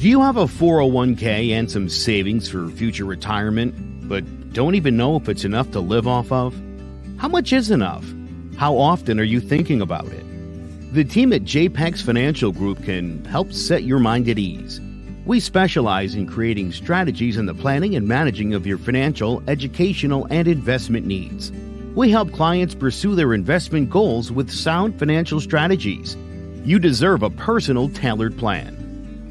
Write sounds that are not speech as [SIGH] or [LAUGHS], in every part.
Do you have a 401k and some savings for future retirement, but don't even know if it's enough to live off of? How much is enough? How often are you thinking about it? The team at JPEX Financial Group can help set your mind at ease. We specialize in creating strategies in the planning and managing of your financial, educational, and investment needs. We help clients pursue their investment goals with sound financial strategies. You deserve a personal, tailored plan.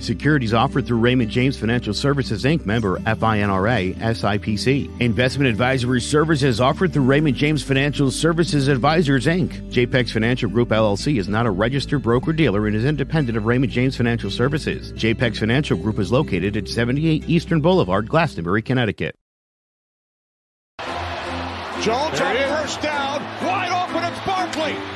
Securities offered through Raymond James Financial Services Inc. member FINRA SIPC. Investment advisory services offered through Raymond James Financial Services Advisors Inc. JPEX Financial Group LLC is not a registered broker dealer and is independent of Raymond James Financial Services. JPEX Financial Group is located at 78 Eastern Boulevard, Glastonbury, Connecticut. Jones on first down, wide open, it's Barkley.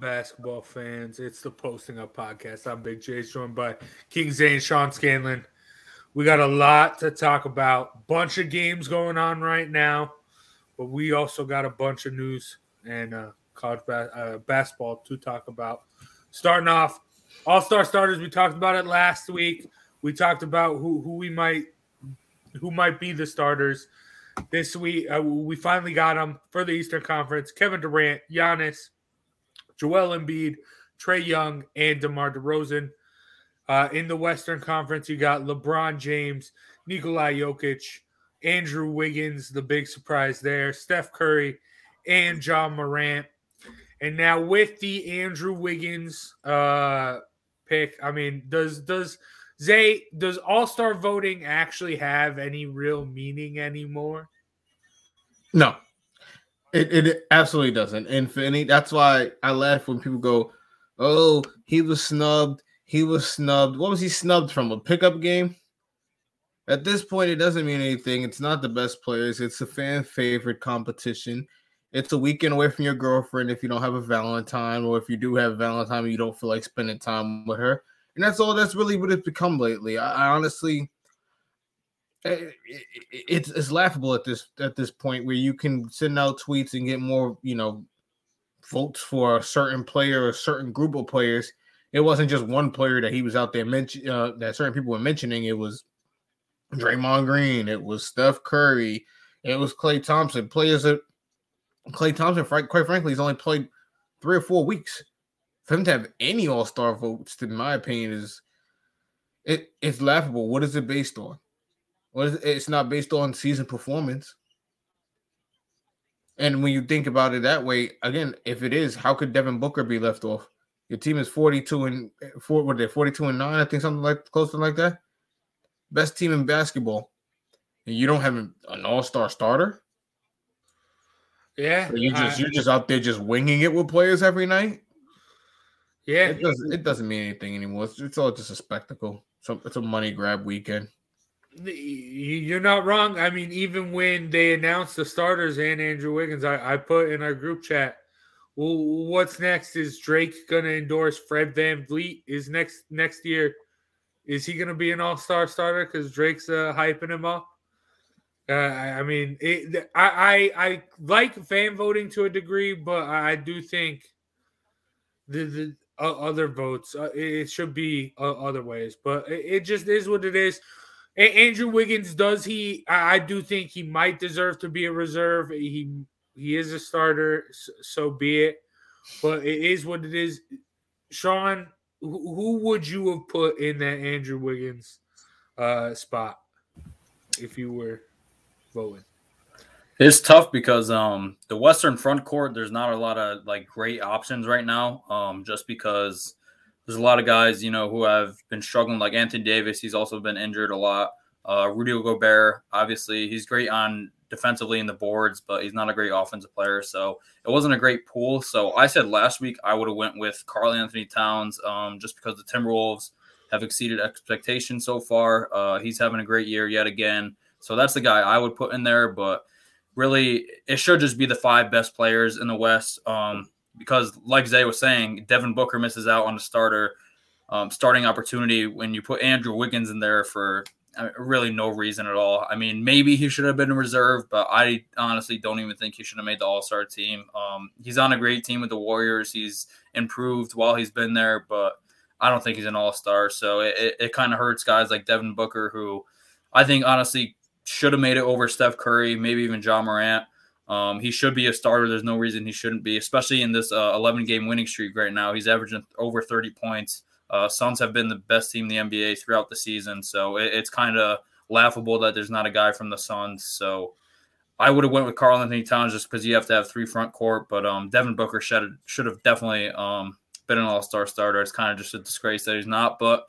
Basketball fans? It's the Posting Up Podcast. I'm Big J, joined by King Zane, Sean Scanlon. We got a lot to talk about. Bunch of games going on right now, but we also got a bunch of news and uh, college ba- uh, basketball to talk about. Starting off, All Star starters. We talked about it last week. We talked about who who we might who might be the starters this week. Uh, we finally got them for the Eastern Conference: Kevin Durant, Giannis. Joel Embiid, Trae Young, and DeMar DeRozan. Uh, in the Western Conference, you got LeBron James, Nikola Jokic, Andrew Wiggins, the big surprise there, Steph Curry, and Ja Morant. And now with the Andrew Wiggins uh, pick, I mean, does does Zay does All Star voting actually have any real meaning anymore? No, it, it absolutely doesn't. And for any, that's why I laugh when people go, "Oh, he was snubbed. He was snubbed. What was he snubbed from? A pickup game?" At this point, it doesn't mean anything. It's not the best players. It's a fan favorite competition. It's a weekend away from your girlfriend if you don't have a Valentine, or if you do have Valentine, you don't feel like spending time with her. And that's all. That's really what it's become lately. I, I honestly, Eh, eh, eh, it's it's laughable at this at this point where you can send out tweets and get more you know votes for a certain player or a certain group of players. It wasn't just one player that he was out there mention uh, that certain people were mentioning. It was Draymond Green. It was Steph Curry. It was Klay Thompson. Players that Klay Thompson, quite frankly, he's only played three or four weeks. For him to have any All Star votes, in my opinion, is it it's laughable. What is it based on? Is it's not based on season performance. And when you think about it that way, again, if it is, how could Devin Booker be left off? Your team is 42 and four, what they 42 and nine, I think something like close to like that. Best team in basketball, and you don't have an all-star starter. Yeah, So you just I- you're just out there just winging it with players every night. yeah. It doesn't it doesn't mean anything anymore. It's, it's all just a spectacle. So it's a money grab weekend. You- You're not wrong. I mean, even when they announced the starters and Andrew Wiggins, I, I put in our group chat, well, what's next? Is Drake going to endorse Fred VanVleet? Is next next year? Is he going to be an All Star starter because Drake's uh, hyping him up? Uh, I mean, it, I, I I like fan voting to a degree, but I do think the the uh, other votes uh, it, it should be uh, other ways. But it, it just is what it is. Andrew Wiggins does he? I do think he might deserve to be a reserve. He he is a starter, so be it. But it is what it is. Sean, who, who would you have put in that Andrew Wiggins uh, spot if you were voting? It's tough because um the Western front court, there's not a lot of like great options right now. Um, just because there's a lot of guys, you know, who have been struggling, like Anthony Davis. He's also been injured a lot. Uh, Rudy Gobert, obviously, he's great on defensively in the boards, but he's not a great offensive player. So it wasn't a great pool. So I said last week I would have went with Karl-Anthony Towns, um, just because the Timberwolves have exceeded expectations so far. Uh, he's having a great year yet again. So that's the guy I would put in there. But really, it should just be the five best players in the West. Um, because, like Zay was saying, Devin Booker misses out on the starter um, starting opportunity when you put Andrew Wiggins in there for uh, really no reason at all. I mean, maybe he should have been in reserve, but I honestly don't even think he should have made the All Star team. Um, he's on a great team with the Warriors. He's improved while he's been there, but I don't think he's an All Star. So it, it, it kind of hurts guys like Devin Booker, who I think honestly should have made it over Steph Curry, maybe even Ja Morant. Um, he should be a starter. There's no reason he shouldn't be, especially in this uh, 11 game winning streak right now. He's averaging over 30 points. Uh, Suns have been the best team in the NBA throughout the season, so it, it's kind of laughable that there's not a guy from the Suns. So I would have went with Karl-Anthony Towns just because you have to have three front court. But um, Devin Booker should should have definitely um, been an All Star starter. It's kind of just a disgrace that he's not. But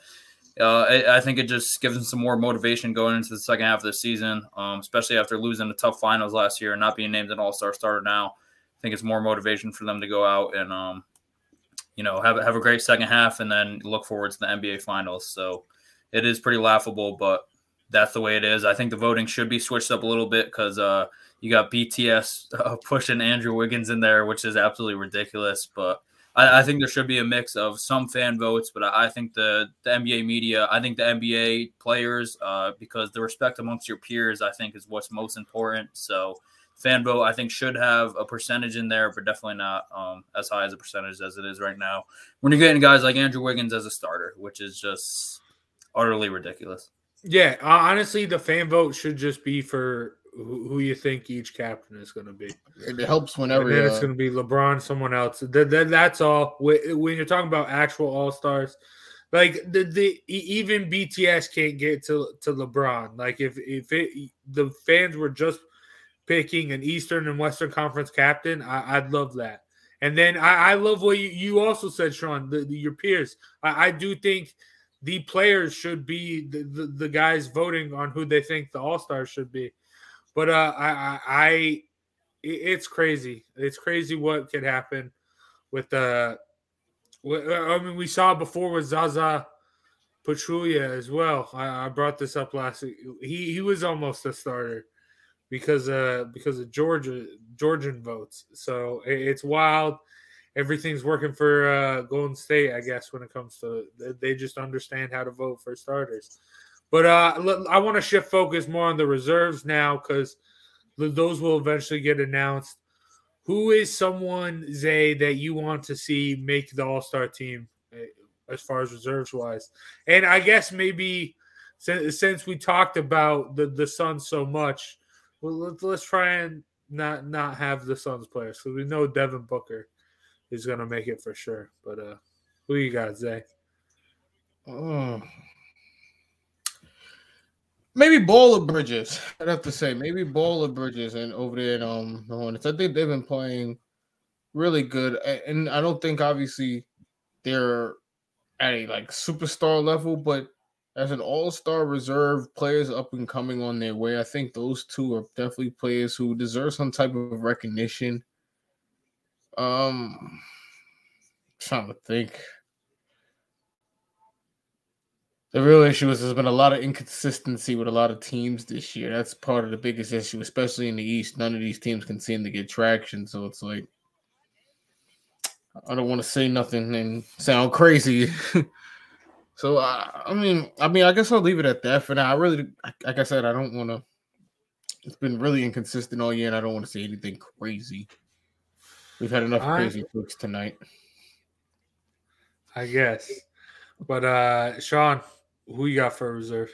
uh, I, I think it just gives them some more motivation going into the second half of the season, um, especially after losing the tough finals last year and not being named an All Star starter now. I think it's more motivation for them to go out and um, you know have have a great second half and then look forward to the NBA finals. So it is pretty laughable, but that's the way it is. I think the voting should be switched up a little bit because uh, you got BTS [LAUGHS] uh, pushing Andrew Wiggins in there, which is absolutely ridiculous. But I, I think there should be a mix of some fan votes, but I, I think the the NBA media, I think the NBA players, uh, because the respect amongst your peers, I think is what's most important. So fan vote, I think, should have a percentage in there, but definitely not um, as high as a percentage as it is right now. When you're getting guys like Andrew Wiggins as a starter, which is just utterly ridiculous. Yeah, honestly, the fan vote should just be for who, who you think each captain is going to be. It helps whenever and then it's uh, going to be LeBron, someone else. Th- th- that's all. When you're talking about actual All Stars, like the, the even BTS can't get to to LeBron. Like if if it the fans were just picking an Eastern and Western Conference captain, I, I'd love that. And then I, I love what you, you also said, Sean. The, the- your peers, I, I do think the players should be the, the, the guys voting on who they think the All Stars should be. But uh, I, I, I it's crazy. It's crazy what could happen with the. I mean, we saw before with Zaza Pachulia as well. I, I brought this up last week. He he was almost a starter because uh because of Georgia Georgian votes. So it- it's wild. Everything's working for uh, Golden State, I guess, when it comes to they just understand how to vote for starters. But uh, I want to shift focus more on the reserves now because those will eventually get announced. Who is someone, Zay, that you want to see make the All Star team eh, as far as reserves wise? And I guess maybe since, since we talked about the the Suns so much, well, let's, try and not not have the Suns players because we know Devin Booker is going to make it for sure. But uh, who you got, Zay? Mm. Maybe Baller Bridges. I'd have to say maybe Baller Bridges and over there in um the Hornets. I think they've been playing really good, and I don't think obviously they're at a like superstar level, but as an all-star reserve players up and coming on their way, I think those two are definitely players who deserve some type of recognition. Um trying to think. The real issue is there's been a lot of inconsistency with a lot of teams this year. That's part of the biggest issue, especially in the East. None of these teams can seem to get traction. So it's like I don't want to say nothing and sound crazy. [LAUGHS] so I, I mean, I mean, I guess I'll leave it at that for now. I really, like I said, I don't want to. It's been really inconsistent all year, and I don't want to say anything crazy. We've had enough All right. crazy picks tonight. I guess. But uh Sean, who you got for a reserve?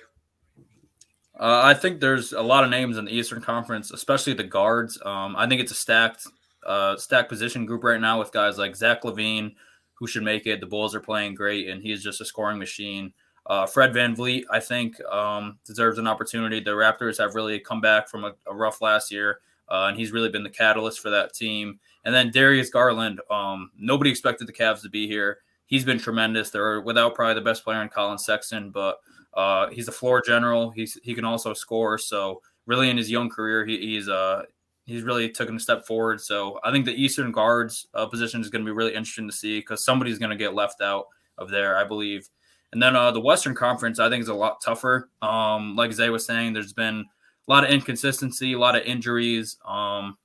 Uh, I think there's a lot of names in the Eastern Conference, especially the guards. Um, I think it's a stacked, uh, stacked position group right now with guys like Zach LaVine, who should make it. The Bulls are playing great, and he's just a scoring machine. Uh, Fred VanVleet, I think, um, deserves an opportunity. The Raptors have really come back from a, a rough last year, uh, and he's really been the catalyst for that team. And then Darius Garland, um, nobody expected the Cavs to be here. He's been tremendous. They're without probably the best player in Collin Sexton, but uh, he's a floor general. He's he can also score. So really, in his young career, he, he's uh he's really taken a step forward. So I think the Eastern guards uh, position is going to be really interesting to see because somebody's going to get left out of there, I believe. And then uh, the Western Conference, I think, is a lot tougher. Um, like Zay was saying, there's been a lot of inconsistency, a lot of injuries. Um,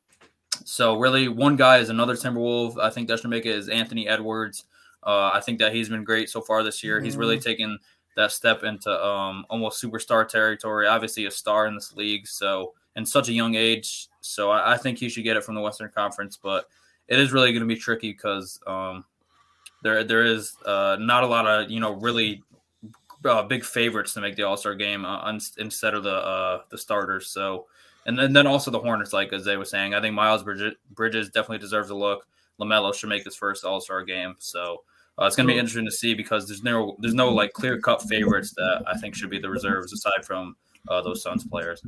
so really, one guy is another Timberwolf. I think that should make it is Anthony Edwards. Uh, I think that he's been great so far this year. He's really taken that step into um, almost superstar territory. Obviously, a star in this league. So, in such a young age, so I, I think he should get it from the Western Conference. But it is really going to be tricky because um, there there is uh, not a lot of you know really uh, big favorites to make the All Star game uh, un- instead of the uh, the starters. So, and then, then also the Hornets, like as they were saying, I think Miles Bridges, Bridges definitely deserves a look. LaMelo should make his first All Star game. So. Uh, it's going to be interesting to see because there's no there's no like clear cut favorites that I think should be the reserves aside from uh, those Suns players.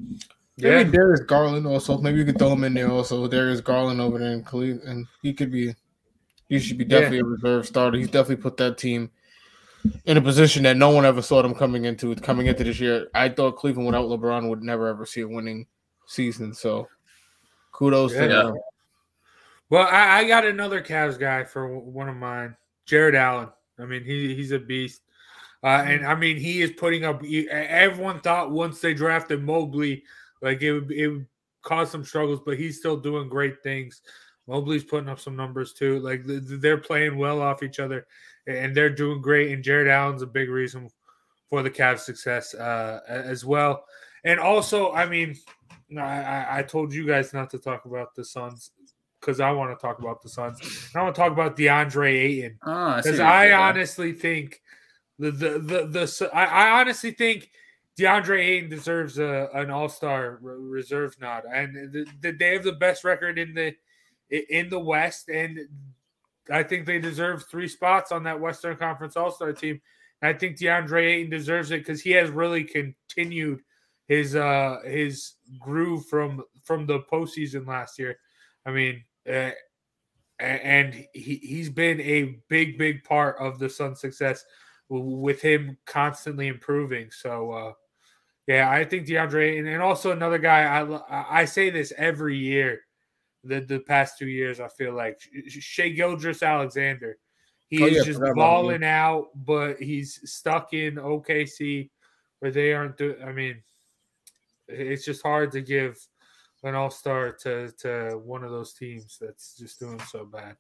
Maybe Darius Garland also. Maybe you could throw him in there also. Darius Garland over there in Cleveland, and he could be. He should be definitely a reserve starter. He's definitely put that team in a position that no one ever saw them coming into. Coming into this year, I thought Cleveland without LeBron would never ever see a winning season. So, kudos Yeah. to them. Well, I, I got another Cavs guy for one of mine, Jarrett Allen. I mean, he he's a beast, uh, and I mean he is putting up. Everyone thought once they drafted Mobley, like it would it would cause some struggles, but he's still doing great things. Mobley's putting up some numbers too. Like th- th- they're playing well off each other, and they're doing great. And Jarrett Allen's a big reason for the Cavs' success uh, as well. And also, I mean, I, I told you guys not to talk about the Suns because I want to talk about the Suns. I want to talk about DeAndre Ayton Ah, I because what you I honestly think the the the, the, I, I honestly think DeAndre Ayton deserves a, an All Star reserve nod, and the, the, they have the best record in the in the West, and I think they deserve three spots on that Western Conference All Star team. And I think DeAndre Ayton deserves it because he has really continued his uh his groove from from the postseason last year. I mean, uh, and he he's been a big big part of the Suns' success with him constantly improving. So uh yeah, I think DeAndre and, and also another guy I I say this every year the the past two years I feel like Shai Gilgeous-Alexander he Oh, is yeah, just balling out but he's stuck in OKC where they aren't do I mean it's just hard to give an all-star to to one of those teams that's just doing so bad.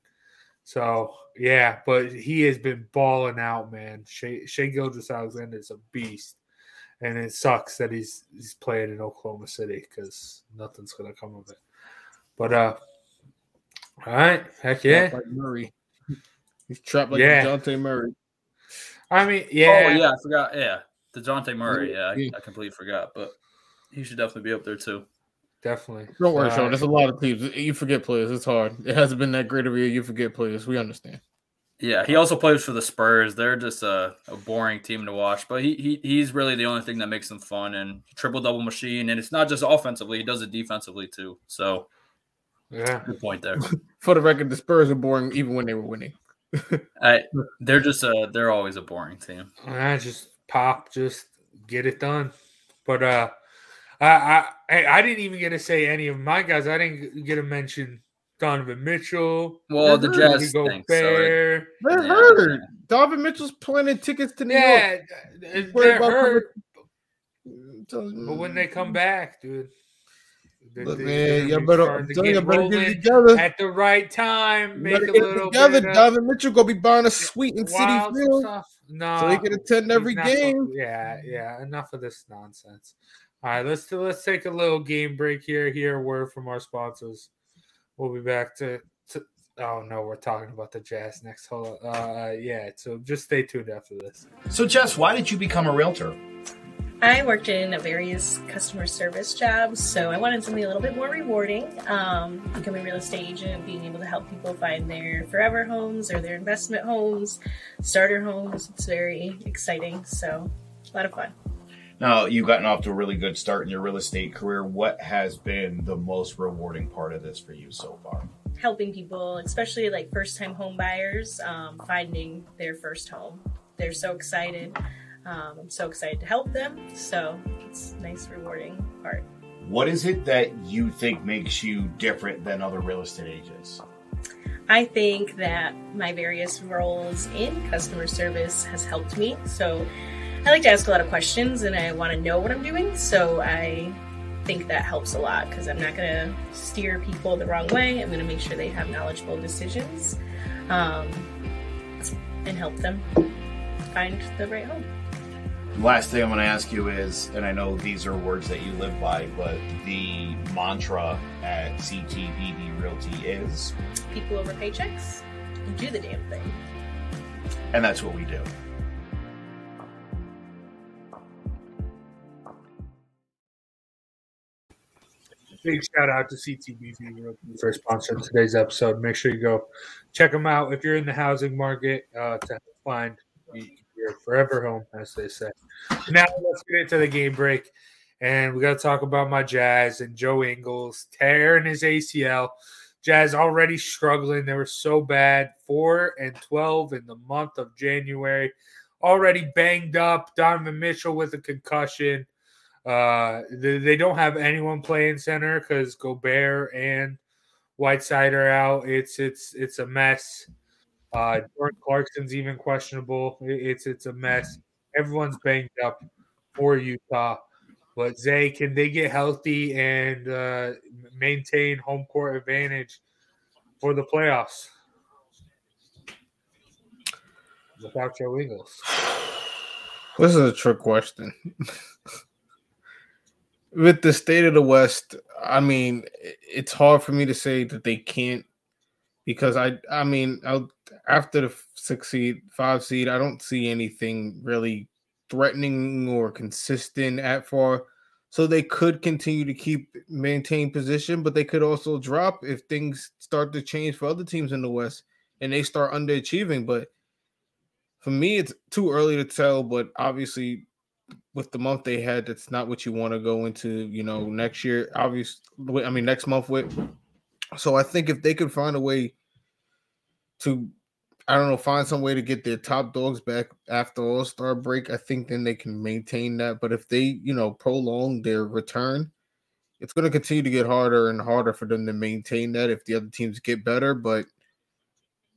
So yeah, but he has been balling out, man. Shea, Shai Gilgeous-Alexander is a beast, and it sucks that he's he's playing in Oklahoma City because nothing's gonna come of it. But uh, all right, heck yeah. Trapped like Murray. He's trapped like Yeah. Dejounte Murray. I mean, yeah, Oh yeah, I forgot. Yeah, Dejounte Murray. Yeah, I, Yeah. I completely forgot, but he should definitely be up there too. Definitely. Don't worry, Uh, Sean. There's a lot of teams. You forget players. It's hard. It hasn't been that great of a year. You forget players. We understand. Yeah, he also plays for the Spurs. They're just a, a boring team to watch, but he, he he's really the only thing that makes them fun and triple double machine. And it's not just offensively; he does it defensively too. So Yeah, good point there. [LAUGHS] For the record, the Spurs are boring even when they were winning. [LAUGHS] I, they're just a they're always a boring team. I just pop, just get it done. But uh, I I I didn't even get to say any of my guys. I didn't get to mention Donovan Mitchell. Well, the Rudy Jazz Gobert. stink, so it- They're Yeah. hurt. Donovan Mitchell's planning tickets to New yeah, York. they're hurt. But when they come back, dude, they- Look, they- man, you gonna better, I'm to telling you, get better get it together. at the right time. You Make a get little together. bit Donovan Mitchell gonna be buying a suite in Citi Field stuff. No, so he can attend every He's not game. Yeah, yeah. Enough of this nonsense. All right, let's let's take a little game break here. Here, a word from our sponsors. We'll be back to. to oh no, we're talking about the Jazz next. Hold on. Uh, yeah. So just stay tuned after this. So, Jess, why did you become a realtor? I worked in various customer service jobs, so I wanted something a little bit more rewarding. Um, becoming a real estate agent, being able to help people find their forever homes or their investment homes, starter homes. It's very exciting, so a lot of fun. Now, you've gotten off to a really good start in your real estate career. What has been the most rewarding part of this for you so far? Helping people, especially like first time home buyers, um, finding their first home. They're so excited. Um, I'm so excited to help them, so it's a nice, rewarding part. What is it that you think makes you different than other real estate agents? I think that my various roles in customer service has helped me. So I like to ask a lot of questions and I want to know what I'm doing. So I think that helps a lot because I'm not going to steer people the wrong way. I'm going to make sure they have knowledgeable decisions um, and help them find the right home. Last thing I'm going to ask you is, and I know these are words that you live by, but the mantra at CTBB Realty is, People over paychecks, do the damn thing. and that's what we do. Big shout out to CTBV Realty for sponsoring today's episode. Make sure you go check them out if you're in the housing market uh, to find forever home, as they say. Now let's get into the game break, and we got to talk about my Jazz and Joe Ingles tearing his ACL. Jazz already struggling; they were so bad, four and twelve in the month of January. Already banged up. Donovan Mitchell with a concussion. Uh, they, they don't have anyone playing center because Gobert and Whiteside are out. It's it's it's a mess. Uh, Jordan Clarkson's even questionable. It's it's a mess. Everyone's banged up for Utah. But Zay, can they get healthy and uh, maintain home court advantage for the playoffs without Joe Ingles? This is a trick question. [LAUGHS] With the state of the West, I mean, it's hard for me to say that they can't because I, I mean, I'll, after the six seed, five seed, I don't see anything really threatening or consistent at far. So they could continue to keep maintain position, but they could also drop if things start to change for other teams in the West and they start underachieving. But for me, it's too early to tell. But obviously, with the month they had, that's not what you want to go into. You know, next year, obviously, I mean next month with. So I think if they could find a way to, I don't know, find some way to get their top dogs back after All Star break, I think then they can maintain that. But if they, you know, prolong their return, it's going to continue to get harder and harder for them to maintain that if the other teams get better. But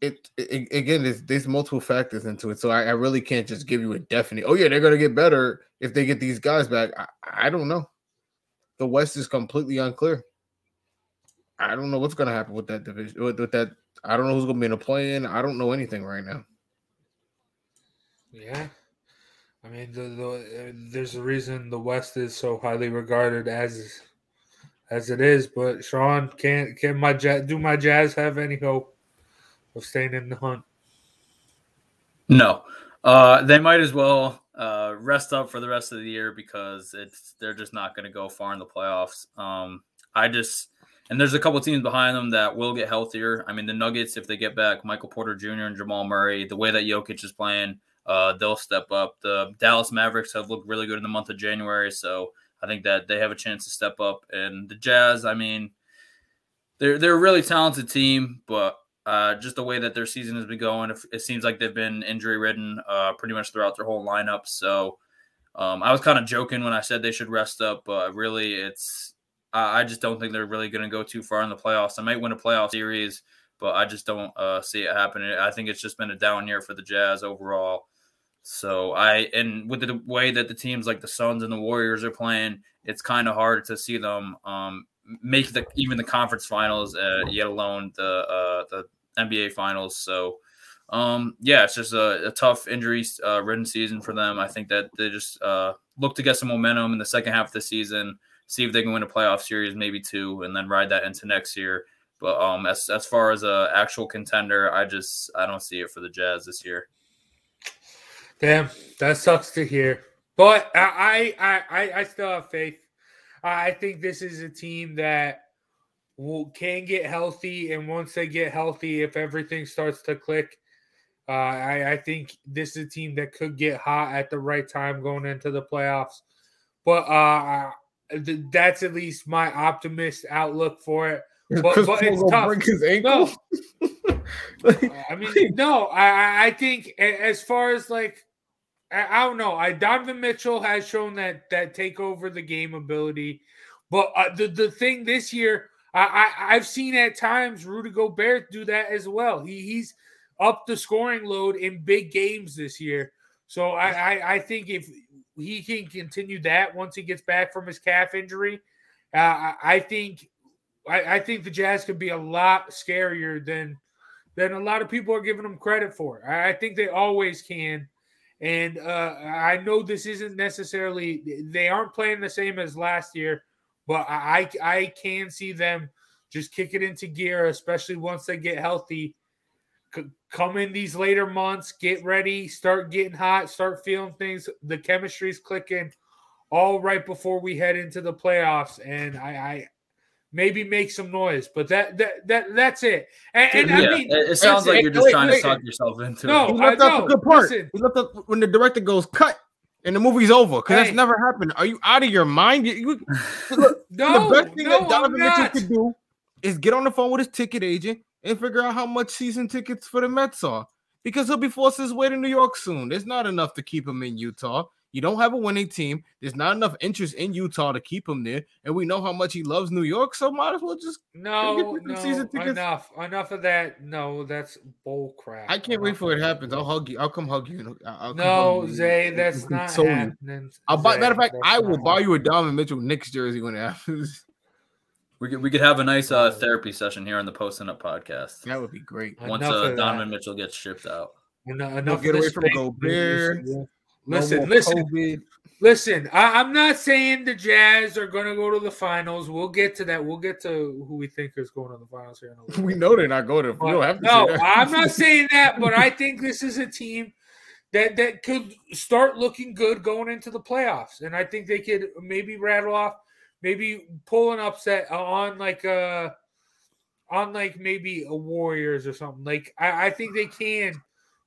it, it again, there's, there's multiple factors into it, so I, I really can't just give you a definite. Oh yeah, they're going to get better if they get these guys back. I, I don't know. The West is completely unclear. I don't know what's going to happen with that division. With, with that, I don't know who's going to be in a play-in. I don't know anything right now. Yeah. I mean, the, the, uh, there's a reason the West is so highly regarded as as it is. But Sean, can can my jazz, do my Jazz have any hope of staying in the hunt? No, uh, they might as well uh, rest up for the rest of the year because it's they're just not going to go far in the playoffs. Um, I just and there's a couple teams behind them that will get healthier. I mean, the Nuggets, if they get back Michael Porter Jr. and Jamal Murray, the way that Jokic is playing, uh, they'll step up. The Dallas Mavericks have looked really good in the month of January, so I think that they have a chance to step up. And the Jazz, I mean, they're they're a really talented team, but uh, just the way that their season has been going, it, seems like they've been injury ridden uh, pretty much throughout their whole lineup. So um, I was kind of joking when I said they should rest up, but really, it's I, just don't think they're really going to go too far in the playoffs. They might win a playoff series, but I just don't uh, see it happening. I think it's just been a down year for the Jazz overall. So I and with the way that the teams like the Suns and the Warriors are playing, it's kind of hard to see them um, make the even the conference finals, uh, yet alone the uh, the NBA finals. So um, yeah, it's just a, a tough injury uh, ridden season for them. I think that they just uh, look to get some momentum in the second half of the season, see if they can win a playoff series, maybe two, and then ride that into next year. But um, as as far as a actual contender, I just I don't see it for the Jazz this year. Damn, that sucks to hear. But I I I, I still have faith. I think this is a team that will, can get healthy, and once they get healthy, if everything starts to click, uh, I, I think this is a team that could get hot at the right time going into the playoffs. But uh, that's at least my optimist outlook for it. But, but it's tough. Break his ankle. No. I mean, no. I I think as far as like I, don't know. I Donovan Mitchell has shown that that take over the game ability, but uh, the the thing this year, I, I have seen at times Rudy Gobert do that as well. He he's up the scoring load in big games this year. So I, I, I think if he can continue that once he gets back from his calf injury, uh, I think I, I think the Jazz could be a lot scarier than than a lot of people are giving them credit for. I, I think they always can. And uh, I know this isn't necessarily they aren't playing the same as last year, but I I can see them just kick it into gear, especially once they get healthy. C- come in these later months, get ready, start getting hot, start feeling things. The chemistry's clicking, all right before we head into the playoffs. And I, I maybe make some noise. But that that, that that's it. And, and yeah, I mean, it sounds like you're just wait, trying wait, to talk yourself into no, it. No, left out the good part. Listen. He left out when the director goes cut and the movie's over because hey. that's never happened. Are you out of your mind? You, you, look, no, [LAUGHS] the best thing no, that Donovan Mitchell could do is get on the phone with his ticket agent and figure out how much season tickets for the Mets are because he'll be forced his way to New York soon. There's not enough to keep him in Utah. You don't have a winning team. There's not enough interest in Utah to keep him there, and we know how much he loves New York. So might as well just no, no, enough, enough of that. No, that's bull crap. I can't enough wait for it happens. I'll hug you. I'll come hug you. I'll no, hug Zay, that's not [LAUGHS] happening. I'll buy. Zay, matter of fact, I will buy you a Donovan Mitchell Knicks jersey when it happens. [LAUGHS] We could we could have a nice uh, therapy session here on the Posting Up podcast. That would be great. Once uh, Donovan Mitchell gets shipped out, enough, enough we'll get away from Gobert. Listen, no listen, COVID. listen. I, am not saying the Jazz are going to go to the finals. We'll get to that. We'll get to who we think is going to the finals here. In a [LAUGHS] we know they're not going to. But, to no, I'm not [LAUGHS] saying that, but I think this is a team that that could start looking good going into the playoffs, and I think they could maybe rattle off, maybe pull an upset on like a, on like maybe a Warriors or something. Like I, I think they can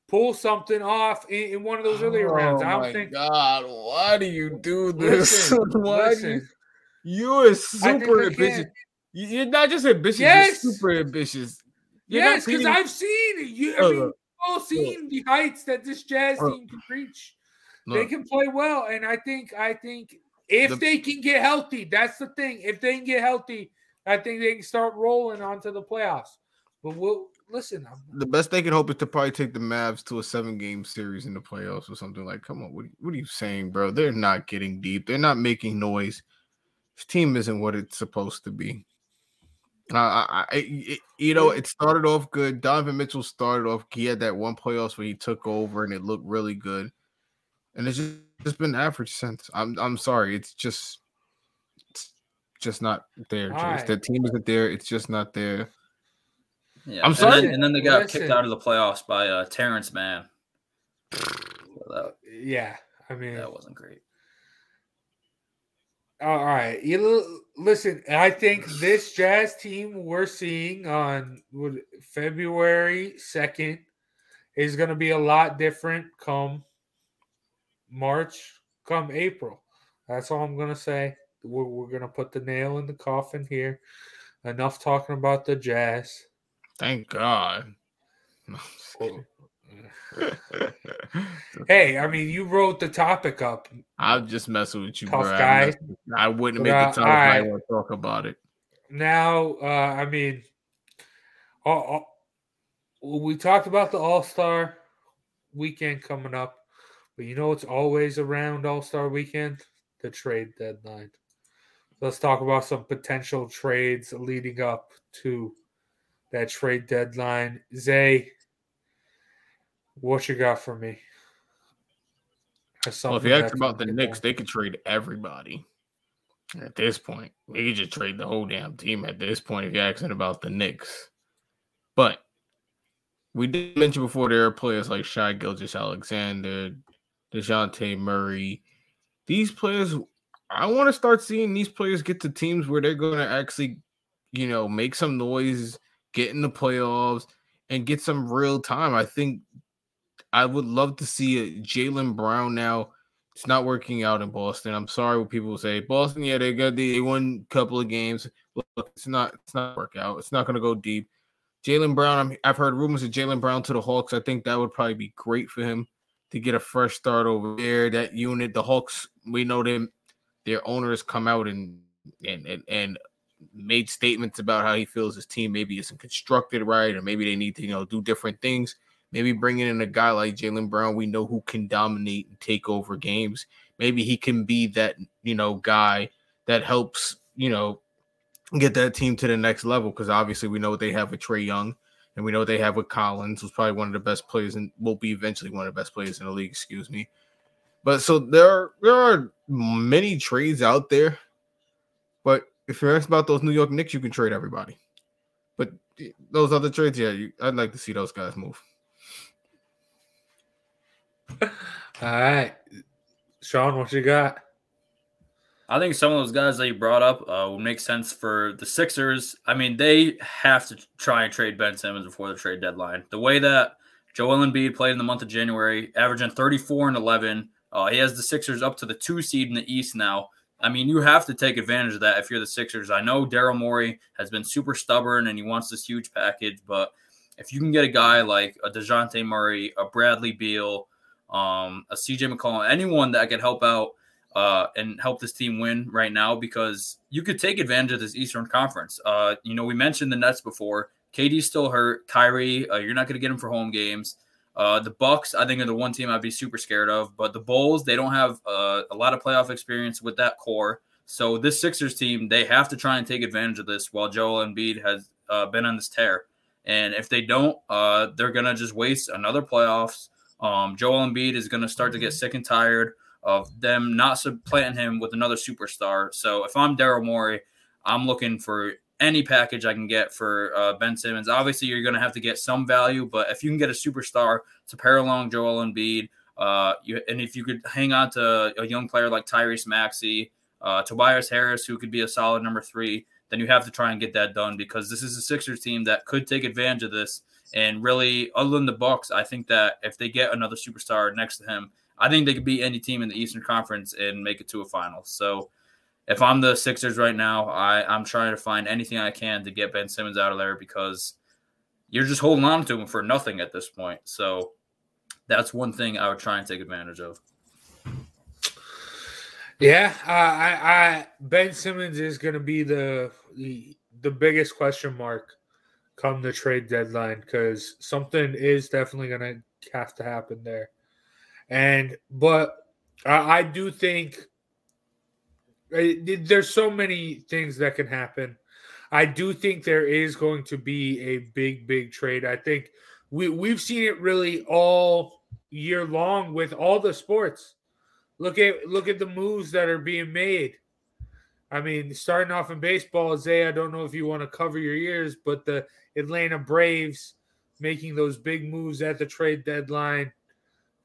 pull something off in, in one of those earlier oh rounds. I don't think. God, why do you do this? [LAUGHS] Listen, why listen. you? You're super ambitious. You're not just ambitious. Yes. You're super ambitious. You're yes, because I've seen. You, I mean, all seen the heights that this Jazz team can reach. They can play well, and I think I think if the, they can get healthy, that's the thing. If they can get healthy, I think they can start rolling onto the playoffs. But we'll listen. I'm, the best they can hope is to probably take the Mavs to a seven game series in the playoffs or something like. Come on, what, what are you saying, bro? They're not getting deep. They're not making noise. This team isn't what it's supposed to be. Uh, I, I, it, you know, it started off good. Donovan Mitchell started off. He had that one playoffs where he took over and it looked really good, and it's just, just been average since. I'm I'm sorry, it's just it's just not there. Right. The team isn't there. It's just not there. Yeah, I'm sorry. And then, and then they got Listen. kicked out of the playoffs by uh, Terance Mann. that, yeah, I mean that wasn't great. All right, you listen. I think this Jazz team we're seeing on February second is going to be a lot different come March, come April. That's all I'm going to say. We're, we're going to put the nail in the coffin here. Enough talking about the Jazz. Thank God. [LAUGHS] hey, I mean, you wrote the topic up. I'm just messing with you, Tough bro. guy. I wouldn't But, make uh, the topic. I alright. want to talk about it. Now, uh, I mean, all, all- we talked about the All Star weekend coming up, but you know what's always around All Star weekend? The trade deadline. Let's talk about some potential trades leading up to that trade deadline. Zay, what you got for me? Well, if you ask about the Knicks, they could trade everybody at this point. They could just trade the whole damn team at this point if you're asking about the Knicks. But we did mention before there are players like Shai Gilgeous-Alexander, DeJounte Murray. These players, I want to start seeing these players get to teams where they're going to actually, you know, make some noise, get in the playoffs, and get some real time. I think I would love to see a Jaylen Brown now. It's not working out in Boston. I'm sorry what people say. Boston, yeah, they got the they won a couple of games. Look, it's not it's not work out. It's not going to go deep. Jaylen Brown, I'm, I've heard rumors of Jaylen Brown to the Hawks. I think that would probably be great for him to get a fresh start over there. That unit, the Hawks, we know them. Their owners come out and and and, and made statements about how he feels his team maybe isn't constructed right, or maybe they need to you know do different things. Maybe bringing in a guy like Jaylen Brown, we know who can dominate and take over games. Maybe he can be that you know guy that helps you know get that team to the next level because obviously we know what they have with Trae Young and we know they have with Collins, who's probably one of the best players and will be eventually one of the best players in the league. Excuse me. But so there are there are many trades out there, but if you're asked about those New York Knicks, you can trade everybody. But those other trades, yeah, you, I'd like to see those guys move. [LAUGHS] All right, Sean, what you got? I think some of those guys that you brought up uh, would make sense for the Sixers. I mean, they have to try and trade Ben Simmons before the trade deadline. The way that Joel Embiid played in the month of January, averaging 34 and 11, uh, he has the Sixers up to the two seed in the East now. I mean, you have to take advantage of that if you're the Sixers. I know Daryl Morey has been super stubborn and he wants this huge package, but if you can get a guy like a DeJounte Murray, a Bradley Beal, um, a CJ McCollum, anyone that can help out uh, and help this team win right now because you could take advantage of this Eastern Conference. Uh, you know, we mentioned the Nets before. KD's still hurt. Kyrie, uh, you're not going to get him for home games. Uh, the Bucks, I think, are the one team I'd be super scared of. But the Bulls, they don't have uh, a lot of playoff experience with that core. So this Sixers team, they have to try and take advantage of this while Joel Embiid has uh, been on this tear. And if they don't, they're going to just waste another playoffs. Um, Joel Embiid is going to start to get sick and tired of them not supplanting him with another superstar. So if I'm Daryl Morey, I'm looking for any package I can get for uh, Ben Simmons. Obviously, you're going to have to get some value, but if you can get a superstar to pair along Joel Embiid, uh, you, and if you could hang on to a young player like Tyrese Maxey, uh, Tobias Harris, who could be a solid number three, then you have to try and get that done because this is a Sixers team that could take advantage of this. And really, other than the Bucks, I think that if they get another superstar next to him, I think they could beat any team in the Eastern Conference and make it to a final. So if I'm the Sixers right now, I, I'm trying to find anything I can to get Ben Simmons out of there because you're just holding on to him for nothing at this point. So that's one thing I would try and take advantage of. Yeah, uh, I, I Ben Simmons is going to be the, the the biggest question mark come the trade deadline because something is definitely going to have to happen there. And but I, I do think there's so many things that can happen. I do think there is going to be a big, big trade. I think we we've seen it really all year long with all the sports. Look at look at the moves that are being made. I mean, starting off in baseball, Zay, I don't know if you want to cover your ears, but the Atlanta Braves making those big moves at the trade deadline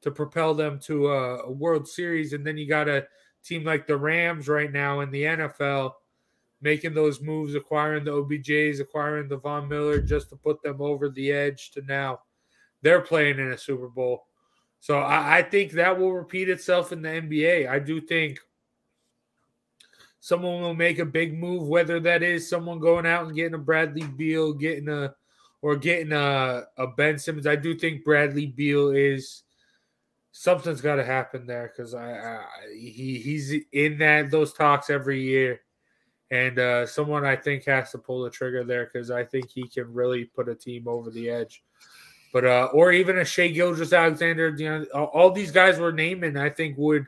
to propel them to a, a World Series, and then you got a team like the Rams right now in the NFL making those moves, acquiring the OBJs, acquiring the Von Miller just to put them over the edge to now they're playing in a Super Bowl. So I, I think that will repeat itself in the NBA. I do think someone will make a big move, whether that is someone going out and getting a Bradley Beal, getting a or getting a, a Ben Simmons. I do think Bradley Beal is something's got to happen there because I, I, he he's in that those talks every year, and uh, someone I think has to pull the trigger there because I think he can really put a team over the edge. But uh, or even a Shai Gilgeous-Alexander, you know, all, these guys we're naming, I think would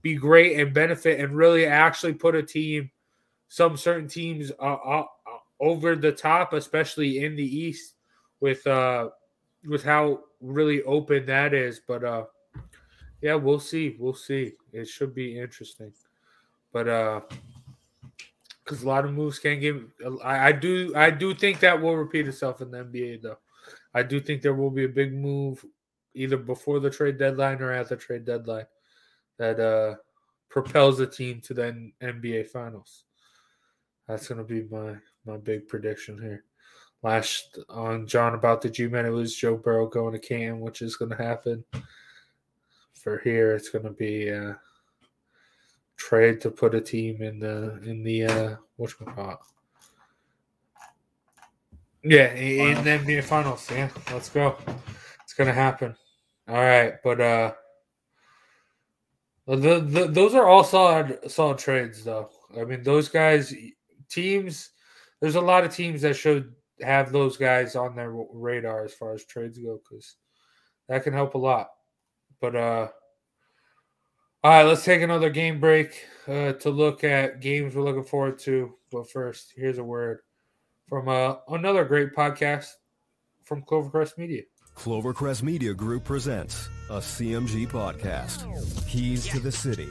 be great and benefit and really actually put a team, some certain teams uh, uh, over the top, especially in the East, with uh with how really open that is. But uh yeah, we'll see. We'll see. It should be interesting. But uh because a lot of moves can't give I, I do I do think that will repeat itself in the NBA though. I do think there will be a big move either before the trade deadline or at the trade deadline that uh propels the team to the NBA finals. That's gonna be my my big prediction here. Last on Jawing About the G Men, it was Joe Burrow going to Cam, which is to happen. For here, it's going to be a trade to put a team in the in the uh, which Yeah, in the NBA Finals. Yeah, let's go. It's going to happen. All right, but uh, the, the those are all solid solid trades though. I mean, those guys teams there's a lot of teams that should have those guys on their radar as far as trades go because that can help a lot. But uh, all right, let's take another game break uh, to look at games we're looking forward to. But first, here's a word from uh, another great podcast from Clovercrest Media. Clovercrest Media Group presents a CMG podcast, Keys to the City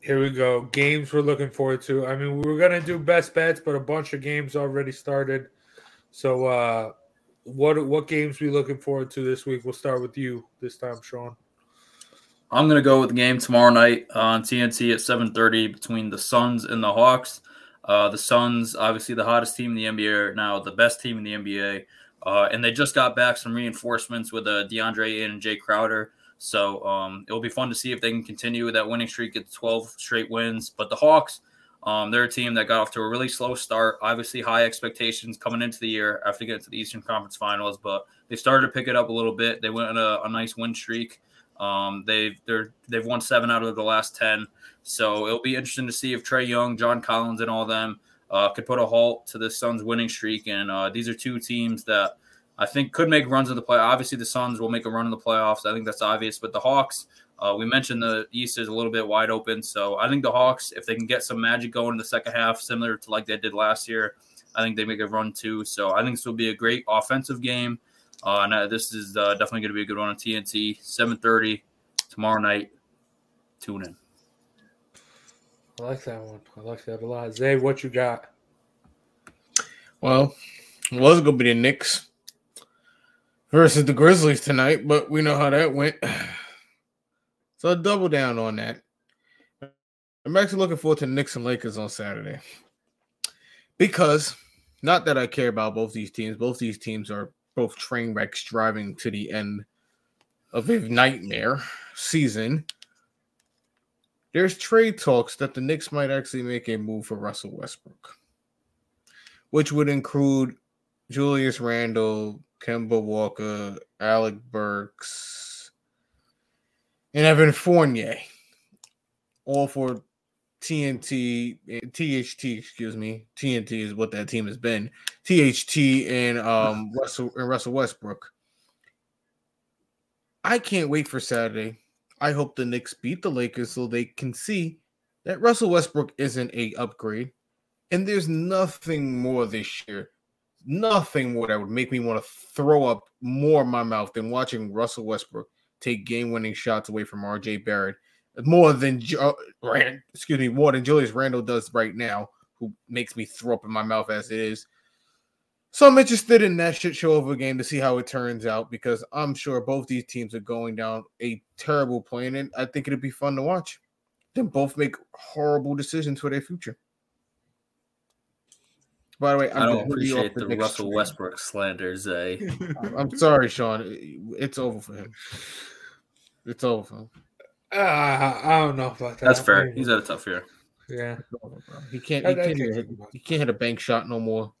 Here we go. Games we're looking forward to. I mean, we were gonna do best bets, but a bunch of games already started. So, uh, what what games we looking forward to this week? We'll start with you this time, Sean. I'm gonna go with the game tomorrow night on TNT at 7:30 between the Suns and the Hawks. Uh, the Suns, obviously the hottest team in the NBA right now, the best team in the NBA, uh, and they just got back some reinforcements with uh, DeAndre and Jay Crowder. So um, it will be fun to see if they can continue with that winning streak, get 12 straight wins. But the Hawks, um, they're a team that got off to a really slow start. Obviously, high expectations coming into the year after getting to the Eastern Conference Finals, but they started to pick it up a little bit. They went on a, a nice win streak. Um, they've they're they've won seven out of the last ten. So it'll be interesting to see if Trae Young, John Collins, and all them uh, could put a halt to the Suns' winning streak. And uh, these are two teams that I think could make runs in the play. Obviously, the Suns will make a run in the playoffs. I think that's obvious. But the Hawks, uh, we mentioned the East is a little bit wide open. So I think the Hawks, if they can get some magic going in the second half, similar to like they did last year, I think they make a run too. So I think this will be a great offensive game. Uh, and uh, this is uh, definitely going to be a good one on TNT. 7:30 tomorrow night. Tune in. I like that one. I like that a lot. Zay, what you got? Well, it was going to be the Knicks versus the Grizzlies tonight, but we know how that went. [SIGHS] So double down on that. I'm actually looking forward to the Knicks and Lakers on Saturday. Because not that I care about both these teams, both these teams are both train wrecks driving to the end of a nightmare season. There's trade talks that the Knicks might actually make a move for Russell Westbrook, which would include Julius Randle, Kemba Walker, Alec Burks, and Evan Fournier, all for TNT, THT, excuse me. TNT is what that team has been. THT and um [LAUGHS] Russell and Russell Westbrook. I can't wait for Saturday. I hope the Knicks beat the Lakers so they can see that Russell Westbrook isn't a upgrade. And there's nothing more this year nothing more that would make me want to throw up more in my mouth than watching Russell Westbrook take game-winning shots away from RJ Barrett more than uh, Rand, excuse me, more than Julius Randle does right now, who makes me throw up in my mouth as it is. So I'm interested in that shit show of a game to see how it turns out because I'm sure both these teams are going down a terrible plane, and I think it'd be fun to watch them both make horrible decisions for their future. By the way, I'm I do not appreciate the Russell stream. Westbrook slander, Zay. [LAUGHS] I'm sorry, Sean. It's over for him. It's over for him. Uh, I don't know about that. That's fair. He's at a tough year. Yeah, he can't. He can't, hit, he can't hit a bank shot no more.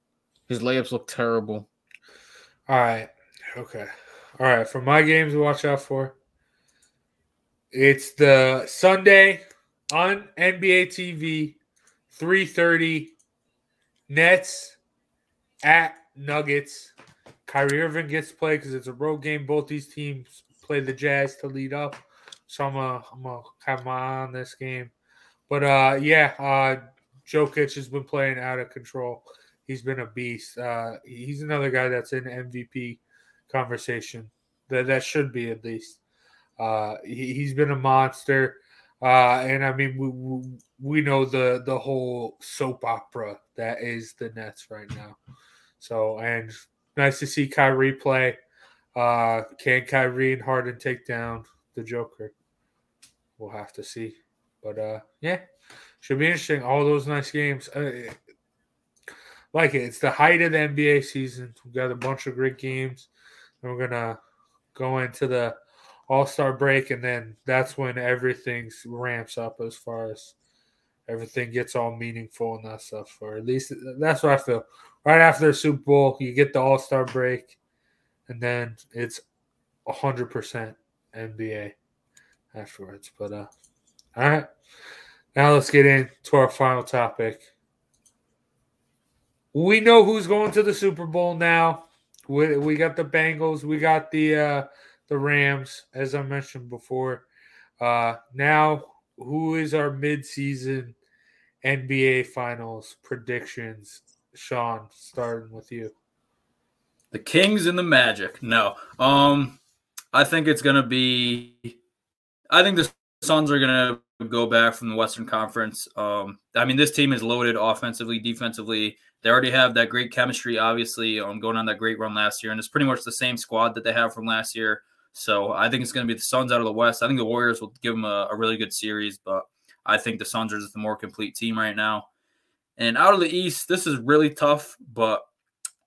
His layups look terrible. All right. Okay. All right. For my games to watch out for, it's the Sunday on NBA TV, 3:30 Nets at Nuggets. Kyrie Irving gets to play because it's a road game. Both these teams play the Jazz to lead up. So I'm gonna, I'm have my eye on this game. But uh yeah, uh Jokic has been playing out of control. He's been a beast. Uh he's another guy that's in MVP conversation. That that should be at least. Uh he, he's been a monster. Uh, and I mean, we, we know the the whole soap opera that is the Nets right now. So, and nice to see Kyrie play. Uh, can Kyrie and Harden take down the Joker? We'll have to see. But uh, yeah, should be interesting. All those nice games. Uh, like it. It's the height of the NBA season. We've got a bunch of great games. And we're gonna go into the all Star break, and then that's when everything ramps up as far as everything gets all meaningful and that stuff. Or at least that's what I feel. Right after the Super Bowl, you get the All Star break, and then it's hundred percent NBA afterwards. But uh, all right, now let's get into our final topic. We know who's going to the Super Bowl now. We, we got the Bengals. We got the uh, the Rams, as I mentioned before. Uh, now, who is our midseason NBA Finals predictions? Sean, starting with you. The Kings and the Magic. No, um, I think it's gonna be. I think the Suns are gonna go back from the Western Conference. Um, I mean, this team is loaded offensively, defensively. They already have that great chemistry, obviously, um, going on that great run last year, and it's pretty much the same squad that they have from last year. So I think it's going to be the Suns out of the West. I think the Warriors will give them a, a really good series, but I think the Suns are just the more complete team right now. And out of the East, this is really tough, but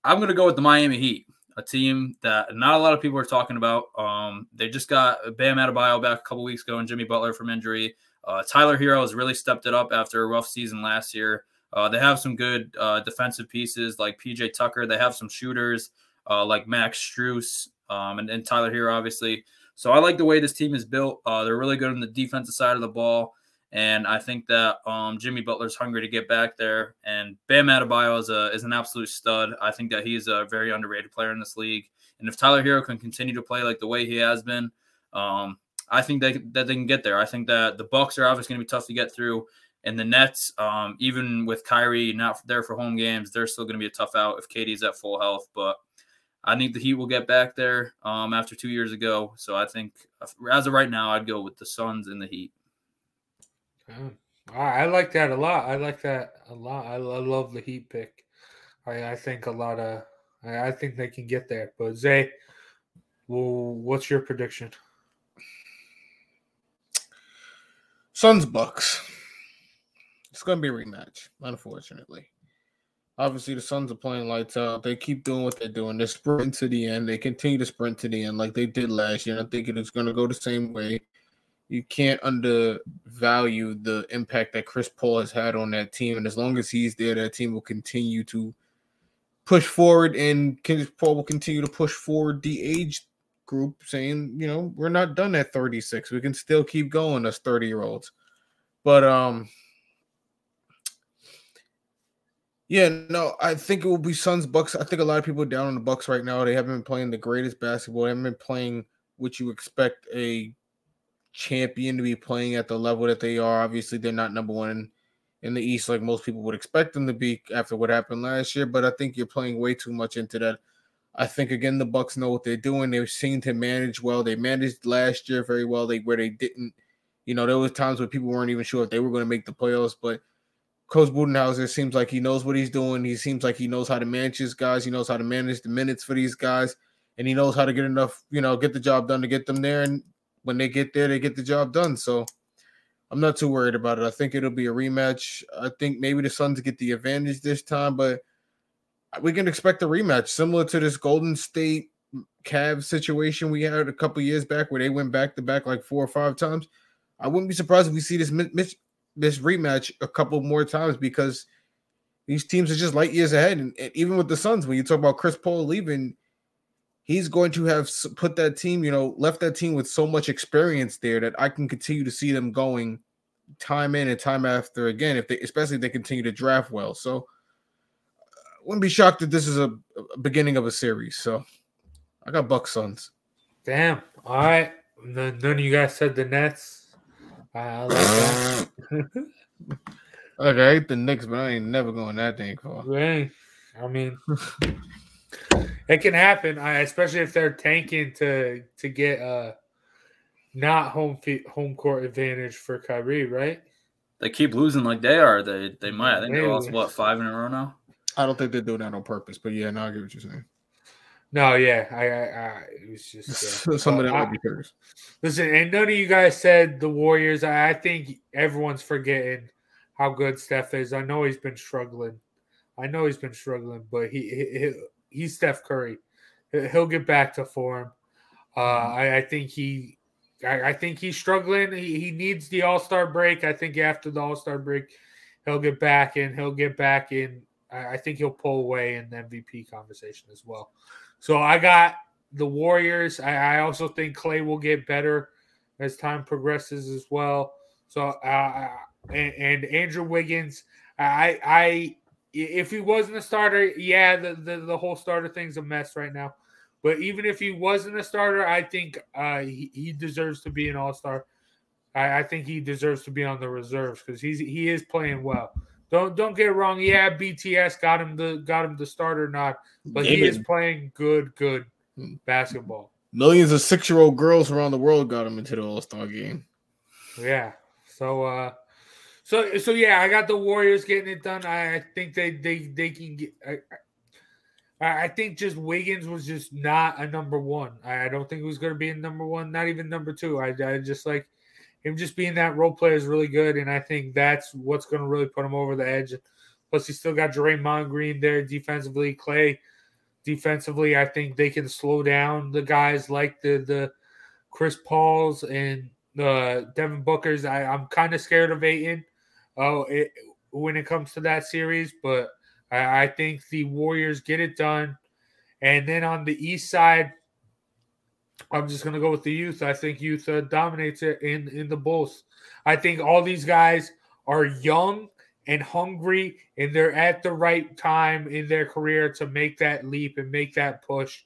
I'm going to go with the Miami Heat, a team that not a lot of people are talking about. Um, they just got Bam Adebayo back a couple weeks ago and Jimmy Butler from injury. Uh, Tyler Herro has really stepped it up after a rough season last year. Uh, they have some good uh, defensive pieces like PJ Tucker. They have some shooters uh, like Max Strus um, and, and Tyler Herro, obviously. So I like the way this team is built. Uh, they're really good on the defensive side of the ball. And I think that um, Jimmy Butler's hungry to get back there. And Bam Adebayo is, a, is an absolute stud. I think that he's a very underrated player in this league. And if Tyler Herro can continue to play like the way he has been, um, I think they, that they can get there. I think that the Bucks are obviously going to be tough to get through. And the Nets, um, even with Kyrie not there for home games, they're still going to be a tough out if KD's at full health. But I think the Heat will get back there um, after two years ago. So I think as of right now, I'd go with the Suns and the Heat. I like that a lot. I like that a lot. I, love the Heat pick. I, I think a lot of. I, I think they can get there. But Zay, well, what's your prediction? Suns Bucks. It's gonna be a rematch, unfortunately. Obviously, the Suns are playing lights out. They keep doing what they're doing. They sprint to the end. They continue to sprint to the end like they did last year. And I think it is going to go the same way. You can't undervalue the impact that Chris Paul has had on that team. And as long as he's there, that team will continue to push forward. And Chris Paul will continue to push forward the age group, saying, you know, we're not done at 36. We can still keep going as 30 year olds. But um, Yeah, no, I think it will be Suns Bucks. I think a lot of people are down on the Bucks right now. They haven't been playing the greatest basketball. They haven't been playing what you expect a champion to be playing at the level that they are. Obviously, they're not number one in the East like most people would expect them to be after what happened last year. But I think you're playing way too much into that. I think again the Bucks know what they're doing. They seem to manage well. They managed last year very well. They where they didn't, you know, there was times where people weren't even sure if they were going to make the playoffs, but Coach Budenholzer seems like he knows what he's doing. He seems like he knows how to manage his guys. He knows how to manage the minutes for these guys, and he knows how to get enough, you know, get the job done to get them there. And when they get there, they get the job done. So I'm not too worried about it. I think it'll be a rematch. I think maybe the Suns get the advantage this time, but we can expect a rematch similar to this Golden State Cavs situation we had a couple years back where they went back to back like four or five times. I wouldn't be surprised if we see this this rematch a couple more times because these teams are just light years ahead. And, and, even with the Suns, when you talk about Chris Paul leaving, he's going to have put that team, you know, left that team with so much experience there that I can continue to see them going time in and time after again, if they, especially if they continue to draft well. So, I wouldn't be shocked that this is a, a beginning of a series. So, I got Buck Suns. Damn. All right. None of you guys said the Nets. I like that. okay, I hate the Knicks, but I ain't never going that thing for. Right. I mean, it can happen, I, especially if they're tanking to to get uh not home feet, home court advantage for Kyrie, right? They keep losing like they are. They they might. I think they lost what five in a row now. I don't think they're doing that on purpose, but yeah, no, I get what you're saying. No, yeah, I, I, I it was just [LAUGHS] uh, some of that might be curious. Listen, and none of you guys said the Warriors. I, I think everyone's forgetting how good Steph is. I know he's been struggling. I know he's been struggling, but he, he he's Steph Curry. He'll get back to form. Uh, mm-hmm. I, I think he, I, I think he's struggling. He, he needs the All Star break. I think after the All Star break, he'll get back and he'll get back in. I, I think he'll pull away in the MVP conversation as well. So I got the Warriors. I, I also think Klay will get better as time progresses as well. So uh, and, and Andrew Wiggins, I I if he wasn't a starter, yeah, the, the, the whole starter thing's a mess right now. But even if he wasn't a starter, I think uh, he, he deserves to be an all star. I, I, think he deserves to be on the reserves because he's he is playing well. Don't don't get wrong. Yeah, BTS got him the got him the starter not, but he is playing good good basketball. Millions of six year old girls around the world got him into the All Star game. Yeah. So uh, so so yeah, I got the Warriors getting it done. I, I think they they they can get. I, I, think just Wiggins was just not a number one. I, I don't think he was going to be a number one, not even number two. I, I just like him just being that role player is really good, and I think that's what's going to really put him over the edge. Plus, he still got Draymond Green there defensively. Klay defensively, I think they can slow down the guys like the the Chris Pauls and the Devin Booker's. I, I'm kind of scared of Ayton. Uh, oh, it, when it comes to that series, but I, I think the Warriors get it done. And then on the East side, I'm just going to go with the youth. I think youth uh, dominates it in in the Bulls. I think all these guys are young and hungry, and they're at the right time in their career to make that leap and make that push.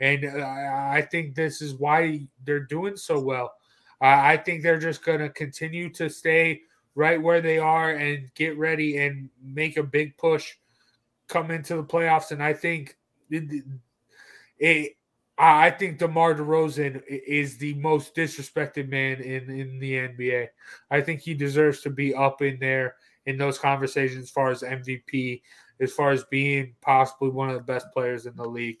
And uh, I think this is why they're doing so well. Uh, I think they're just going to continue to stay right where they are and get ready and make a big push, come into the playoffs. And I think it, it I think DeMar DeRozan is the most disrespected man in, in the NBA. I think he deserves to be up in there in those conversations as far as MVP, as far as being possibly one of the best players in the league,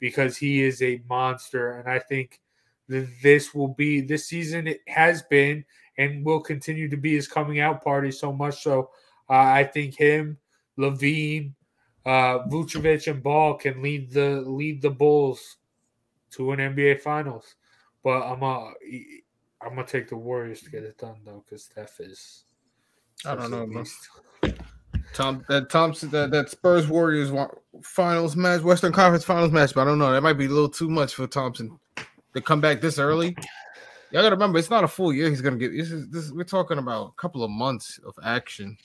because he is a monster. And I think this will be this season, it has been and will continue to be his coming out party so much so. Uh, I think him, LaVine, uh, Vucevic, and Ball can lead the lead the Bulls to an NBA Finals. But I'm a, I'm gonna take the Warriors to get it done though, because Steph is. I don't know, bro. Tom that Thompson that, that Spurs Warriors finals match, Western Conference Finals match, but I don't know. That might be a little too much for Thompson to come back this early. Y'all gotta remember, it's not a full year. He's gonna get this is this. We're talking about a couple of months of action.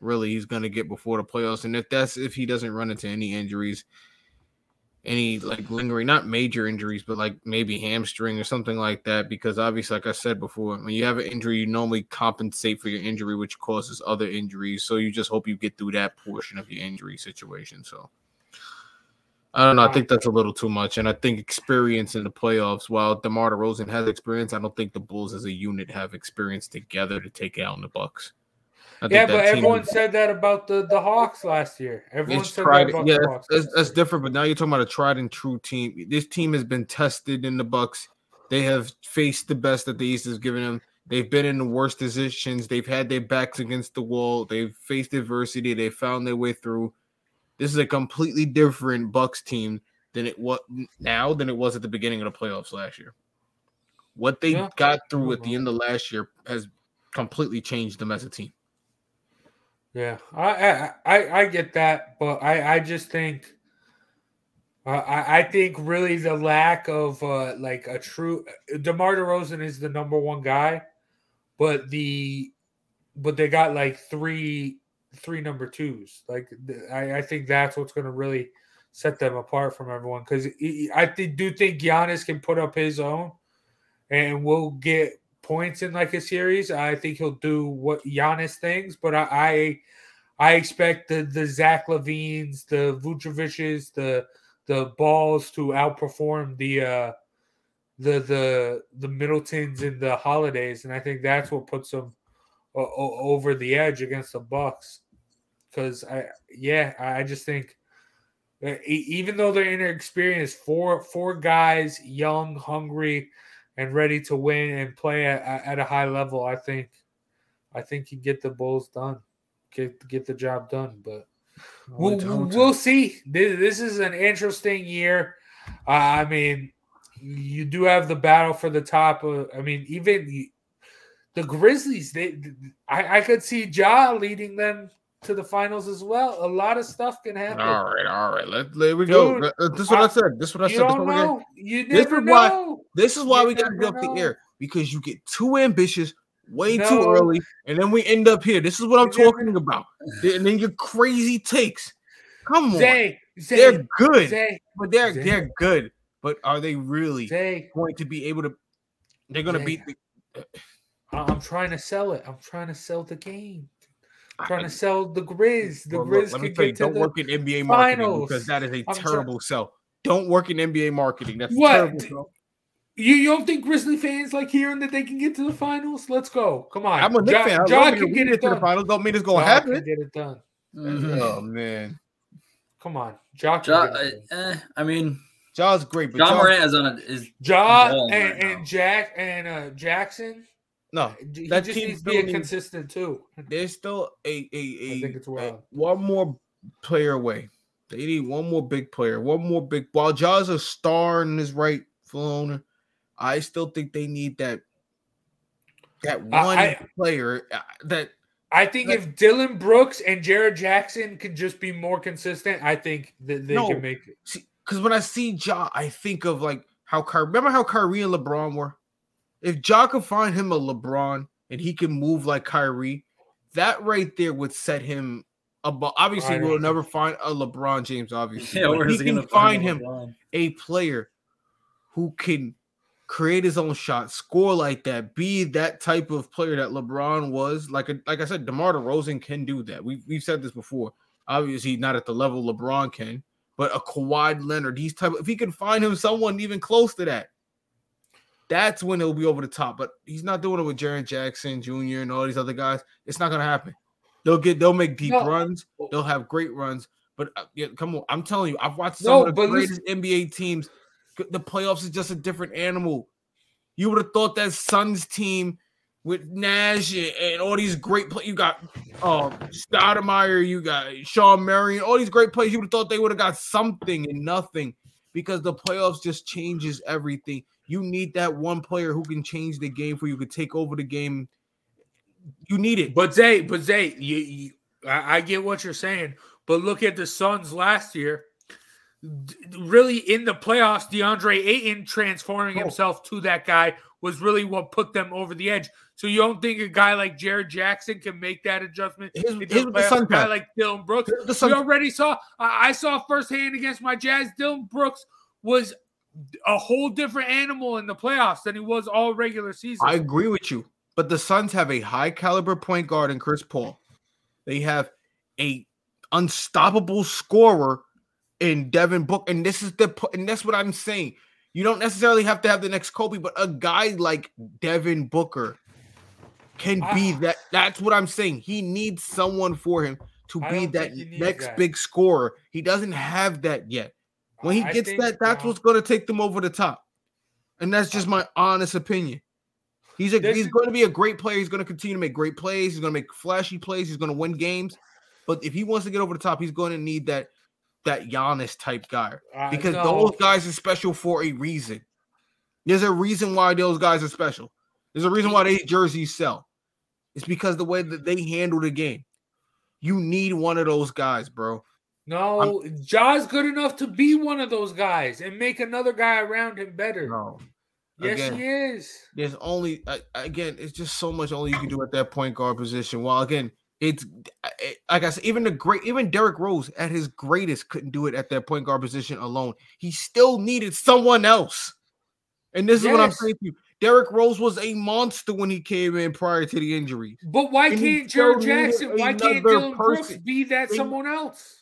Really, he's gonna get before the playoffs, and if that's if he doesn't run into any injuries, any like lingering, not major injuries, but like maybe hamstring or something like that. Because obviously, like I said before, when you have an injury, you normally compensate for your injury, which causes other injuries. So you just hope you get through that portion of your injury situation. So I don't know. I think that's a little too much. And I think experience in the playoffs, while DeMar DeRozan has experience, I don't think the Bulls as a unit have experience together to take out in the Bucks. Yeah, but everyone said that about the, the Hawks last year. Everyone said tried. that about Yeah, the Hawks. that's, that's different. But now you're talking about a tried and true team. This team has been tested in the Bucks. They have faced the best that the East has given them. They've been in the worst positions. They've had their backs against the wall. They've faced adversity. They found their way through. This is a completely different Bucks team than it was now than it was at the beginning of the playoffs last year. What they Yeah. got through at the end of last year has completely changed them as a team. Yeah, I I I, get that, but I I just think. Uh, I, I think really the lack of uh, like a true DeMar DeRozan is the number one guy, but the but they got like three three number twos. Like I, I think that's what's going to really set them apart from everyone because I th- do think Giannis can put up his own and we'll get points in like a series. I think he'll do what Giannis things, but I I, I expect the the Zach LaVines, the Vucevic's, the the balls to outperform the uh the the the Middletons and the Holidays, and I think that's what puts them o- over the edge against the Bucks. Because I yeah, I just think uh, even though they're inexperienced, four four guys, young, hungry, and ready to win and play at, at a high level, I think I think you get the Bulls done, get get the job done. But we'll, we'll see. This, this is an interesting year. Uh, I mean, you do have the battle for the top. Of, I mean, even the, the Grizzlies. They, I, I could see Ja leading them to the finals as well. A lot of stuff can happen. All right, all right. Let, there we go. Dude, Uh, This is what I, I- said. This is what I said. This is don't what know. gonna- You this never is why. know. This is why You we got to get off the air because you get too ambitious way too early, and then we end up here. This is what I'm You never- talking about. And then your crazy takes. Come on, Zay, Zay, they're good, Zay, but they're they're good. But are they really going to be able to? They're going to Zay. beat the. I'm trying to sell it. I'm trying to sell the game. I'm trying to sell the Grizz. The Well, look, Grizz let me tell you, don't work in NBA marketing finals. because that is a I'm try- terrible sell. Don't work in NBA marketing. That's a What? terrible sell. You, you don't think Grizzly fans like hearing that they can get to the finals? Let's go. Come on. I'm a Knicks Ja- fan. I Ja love can get get it to the finals. Don't mean it's going to Ja happen. can get it done. Oh man, Come on. Ja can Ja, get it done. eh, I mean, Ja's great, but John Ja- Morant is on a is Ja and, right and Jack and uh, Jackson. No, He that just needs to be still a needs- consistent too. [LAUGHS] There's still a a, a, I think it's a- one more player away. They need one more big player, one more big. While Ja's a star in his right owner, I still think they need that that one I- player uh, that I think if Dillon Brooks and Jaren Jackson could just be more consistent, I think that they No. can make it. because when I see Ja, I think of like how Kyrie. Remember how Kyrie and LeBron were. If Ja could find him a LeBron and he can move like Kyrie, that right there would set him above. Obviously, we'll never find a LeBron James. Obviously, Yeah, but he can find find him LeBron? a player who can create his own shot, score like that, be that type of player that LeBron was. Like a, like I said, DeMar DeRozan can do that. We we've said this before. Obviously, not at the level LeBron can, but a Kawhi Leonard, these type. If he can find him someone even close to that, that's when it'll be over the top. But he's not doing it with Jaren Jackson Jr. and all these other guys. It's not gonna happen. They'll get they'll make deep No. runs. They'll have great runs. But uh, yeah, come on, I'm telling you, I've watched some No, of the greatest NBA teams. The playoffs is just a different animal. You would have thought that Suns team with Nash and, and all these great players. You got um Stoudemire, you got Shawn Marion, all these great players. You would have thought they would have got something and nothing because the playoffs just changes everything. You need that one player who can change the game for you, could take over the game. You need it. But Zay, but Zay, you, you I, I get what you're saying, but look at the Suns last year. D- Really, in the playoffs, DeAndre Ayton transforming oh. himself to that guy was really what put them over the edge. So you don't think a guy like Jaren Jackson can make that adjustment? Here's what the playoffs? Suns a guy like Dillon Brooks. The we already saw. I I saw firsthand against my Jazz. Dillon Brooks was a whole different animal in the playoffs than he was all regular season. I agree with you, but the Suns have a high caliber point guard in Chris Paul. They have a unstoppable scorer in Devin Book, and this is the and that's what I'm saying. You don't necessarily have to have the next Kobe, but a guy like Devin Booker can be ah. that. That's what I'm saying. He needs someone for him to I be that think he needs next that. big scorer. He doesn't have that yet. When he I gets think, that, that's what's going to take them over the top. And that's just my honest opinion. He's a he's is- going to be a great player. He's going to continue to make great plays. He's going to make flashy plays. He's going to win games. But if he wants to get over the top, he's going to need that that Giannis type guy because those guys are special for a reason. There's a reason why those guys are special. There's a reason why they jerseys sell. It's because the way that they handle the game. You need one of those guys, bro. No, Ja's good enough to be one of those guys and make another guy around him better. No. Yes, Again, he is. There's only uh, again, it's just so much only you can do at that point guard position. While again, it's it- like I said, even the great, even Derrick Rose at his greatest couldn't do it at that point guard position alone. He still needed someone else. And this is what I'm saying to you. Derrick Rose was a monster when he came in prior to the injury. But why And can't Jaren Jackson? Why can't Dillon Brooks be that And- someone else?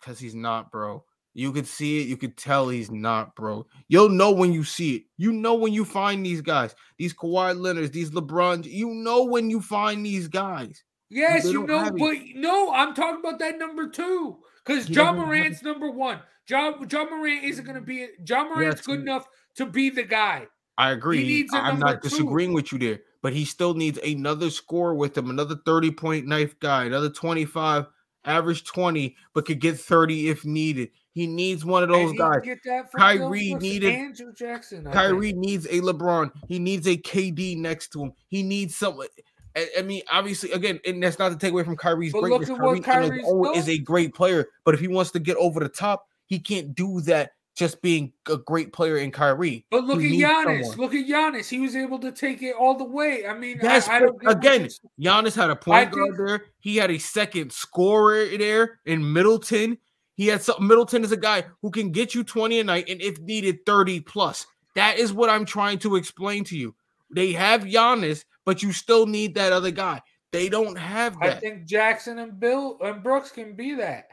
Because he's not, bro. You could see it. You could tell he's not, bro. You'll know when you see it. You know when you find these guys, these Kawhi Leonards, these LeBron. You know when you find these guys. Yes, you know, have it. but no, I'm talking about that number two because Ja Morant's number one. John Ja Morant isn't going to be. Ja Morant's Yes, good enough to be the guy. I agree. He needs a I'm not two. disagreeing with you there, but he still needs another score with him, another 30 point knife guy, another 25, average 20, but could get 30 if needed. He needs one of those guys. get that from Kyrie needed and Joe Jackson. I think. Kyrie needs a LeBron. He needs a KD next to him. He needs someone. I, I mean, obviously, again, and that's not to take away from Kyrie's But look greatness. at Kyrie his Kyrie's is a great player, but if he wants to get over the top, he can't do that just being a great player in Kyrie. But look at Giannis. someone. Look at Giannis. He was able to take it all the way. I mean, Yes, I, I again, Giannis had a point I guard there. He had a second scorer there in Middleton. He had some Middleton is a guy who can get you 20 a night and if needed 30 plus. That is what I'm trying to explain to you. They have Giannis, but you still need that other guy. They don't have I think Jackson and Bill and Brooks can be that.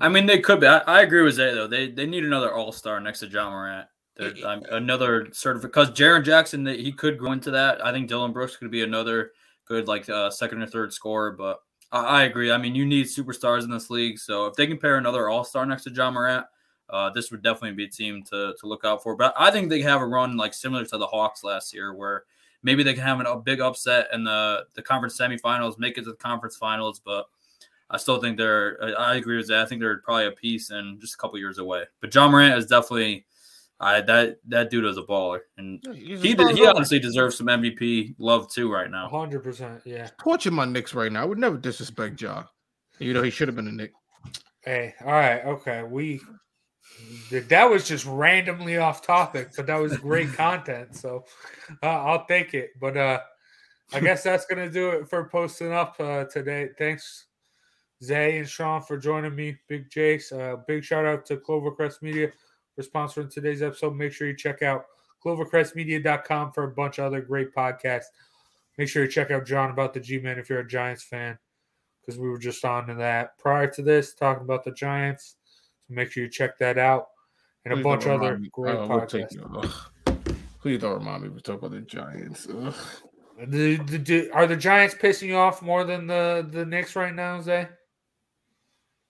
I mean, they could be. I, I agree with Zay though. They they need another All Star next to Ja Morant. They're- um, another certificate because Jaren Jackson that he could go into that. I think Dillon Brooks could be another good like uh, second or third scorer. But I, I agree. I mean, you need superstars in this league. So if they can pair another All Star next to Ja Morant, uh, this would definitely be a team to to look out for. But I think they have a run like similar to the Hawks last year, where maybe they can have an, a big upset in the the conference semifinals, make it to the conference finals, but. I still think they're. I I agree with that. I think they're probably a piece and just a couple years away. But Ja Morant is definitely. I that that dude is a baller, and he's he star he honestly deserves some MVP love too right now. hundred percent. Yeah. Torching my Knicks right now. I would never disrespect Ja. You know, he should have been a Knick. Hey, all right, okay. We that was just randomly off topic, but that was great [LAUGHS] content. So uh, I'll take it. But uh I guess that's gonna do it for posting up uh, today. Thanks, Zay and Sean, for joining me. Big Jace. Uh, big shout out to Clovercrest Media for sponsoring today's episode. Make sure you check out clovercrestmedia.com for a bunch of other great podcasts. Make sure you check out Jawing About the G Men if you're a Giants fan because we were just on to that prior to this, talking about the Giants. So make sure you check that out and a bunch of other me. great Oh, podcasts. Please don't remind me to talk about the Giants. The, the, the- are the Giants pissing you off more than the the Knicks right now, Zay?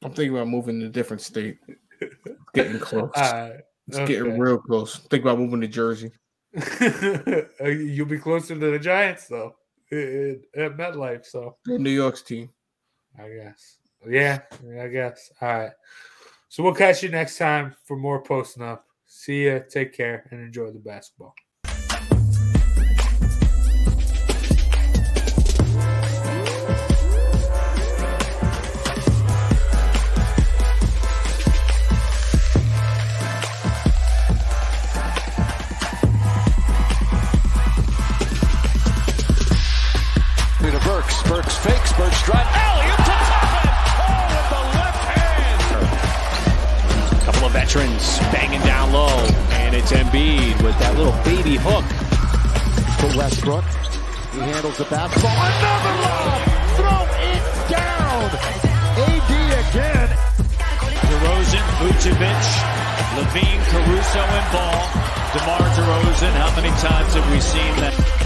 I'm thinking about moving to a different state. [LAUGHS] It's getting close. Uh, it's getting real close. Think about moving to Jersey. [LAUGHS] Uh, You'll be closer to the Giants though i- i- at MetLife. So New York's team. I guess, yeah, I guess. All right. So we'll catch you next time for more posting up. See ya. Take care and enjoy the basketball. Banging down low, and it's Embiid with that little baby hook. To Westbrook. He handles the basketball. Another lob. Throw it down. AD again. DeRozan, Vucevic, LaVine, Caruso, and Ball. DeMar DeRozan, how many times have we seen that?